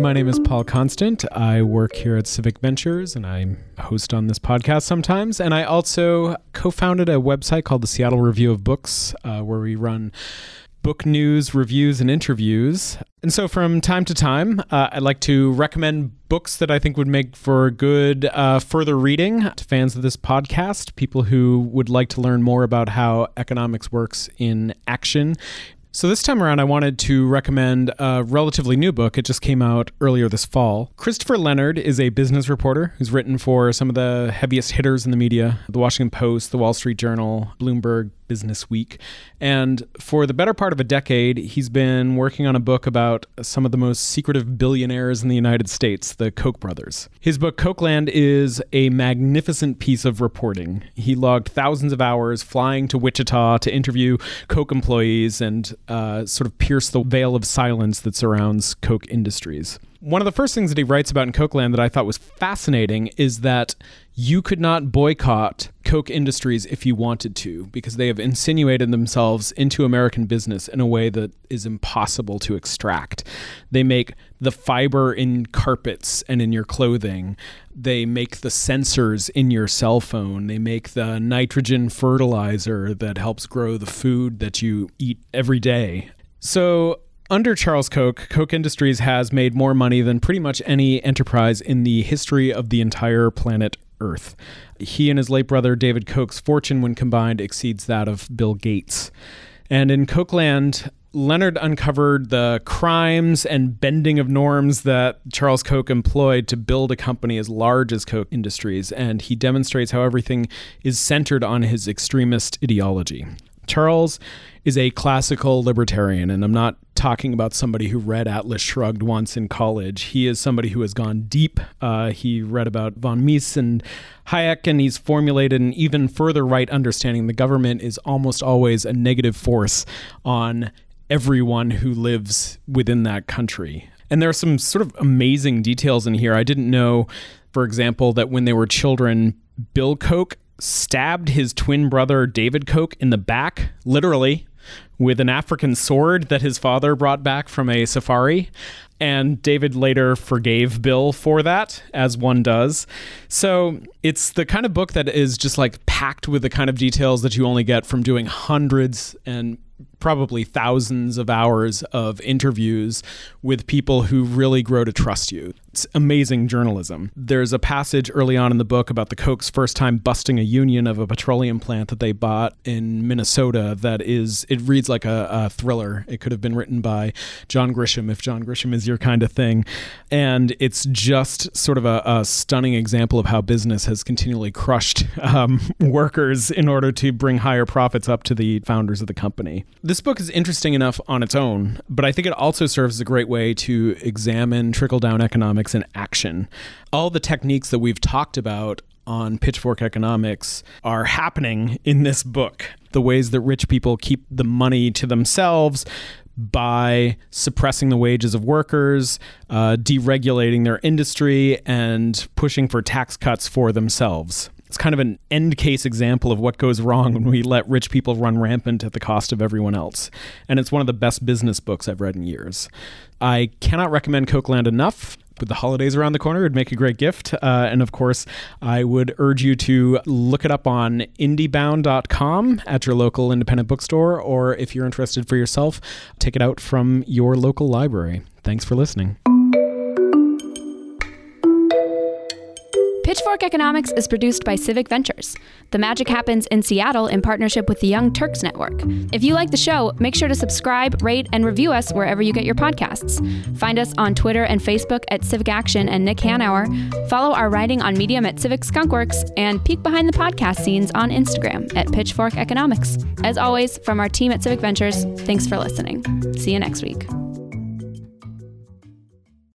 My name is Paul Constant. I work here at Civic Ventures and I'm host on this podcast sometimes. And I also co founded a website called the Seattle Review of Books, uh, where we run book news, reviews, and interviews. And so from time to time, uh, I'd like to recommend books that I think would make for good uh, further reading to fans of this podcast, people who would like to learn more about how economics works in action so, this time around, I wanted to recommend a relatively new book. It just came out earlier this fall. Christopher Leonard is a business reporter who's written for some of the heaviest hitters in the media the Washington Post, the Wall Street Journal, Bloomberg, Business Week. And for the better part of a decade, he's been working on a book about some of the most secretive billionaires in the United States, the Koch brothers. His book, Kochland, is a magnificent piece of reporting. He logged thousands of hours flying to Wichita to interview Koch employees and uh, sort of pierce the veil of silence that surrounds Koch Industries. One of the first things that he writes about in Kochland that I thought was fascinating is that you could not boycott Koch Industries if you wanted to because they have insinuated themselves into American business in a way that is impossible to extract. They make the fiber in carpets and in your clothing. They make the sensors in your cell phone. They make the nitrogen fertilizer that helps grow the food that you eat every day. So under Charles Koch, Koch Industries has made more money than pretty much any enterprise in the history of the entire planet Earth. He and his late brother David Koch's fortune, when combined, exceeds that of Bill Gates. And in Kochland, Leonard uncovered the crimes and bending of norms that Charles Koch employed to build a company as large as Koch Industries, and he demonstrates how everything is centered on his extremist ideology. Charles is a classical libertarian, and I'm not talking about somebody who read Atlas Shrugged once in college. He is somebody who has gone deep. Uh, he read about von Mises and Hayek, and he's formulated an even further right understanding. The government is almost always a negative force on everyone who lives within that country. And there are some sort of amazing details in here. I didn't know, for example, that when they were children, Bill Koch stabbed his twin brother David Koch in the back, literally, with an African sword that his father brought back from a safari. And David later forgave Bill for that, as one does. So it's the kind of book that is just like packed with the kind of details that you only get from doing hundreds and probably thousands of hours of interviews with people who really grow to trust you. It's amazing journalism. There's a passage early on in the book about the Koch's first time busting a union of a petroleum plant that they bought in Minnesota that is, it reads like a, a thriller. It could have been written by John Grisham if John Grisham is your kind of thing. And it's just sort of a, a stunning example of how business has continually crushed um, workers in order to bring higher profits up to the founders of the company. This book is interesting enough on its own, but I think it also serves as a great way to examine trickle down economics in action. All the techniques that we've talked about on Pitchfork Economics are happening in this book. The ways that rich people keep the money to themselves by suppressing the wages of workers, uh, deregulating their industry, and pushing for tax cuts for themselves. It's kind of an end case example of what goes wrong when we let rich people run rampant at the cost of everyone else. And it's one of the best business books I've read in years. I cannot recommend Kochland enough. With the holidays around the corner, it'd make a great gift. Uh, and of course, I would urge you to look it up on indiebound.com at your local independent bookstore, or if you're interested for yourself, take it out from your local library. Thanks for listening. Pitchfork Economics is produced by Civic Ventures. The magic happens in Seattle in partnership with the Young Turks Network. If you like the show, make sure to subscribe, rate, and review us wherever you get your podcasts. Find us on Twitter and Facebook at Civic Action and Nick Hanauer. Follow our writing on Medium at Civic Skunkworks, and peek behind the podcast scenes on Instagram at Pitchfork Economics. As always, from our team at Civic Ventures, thanks for listening. See you next week.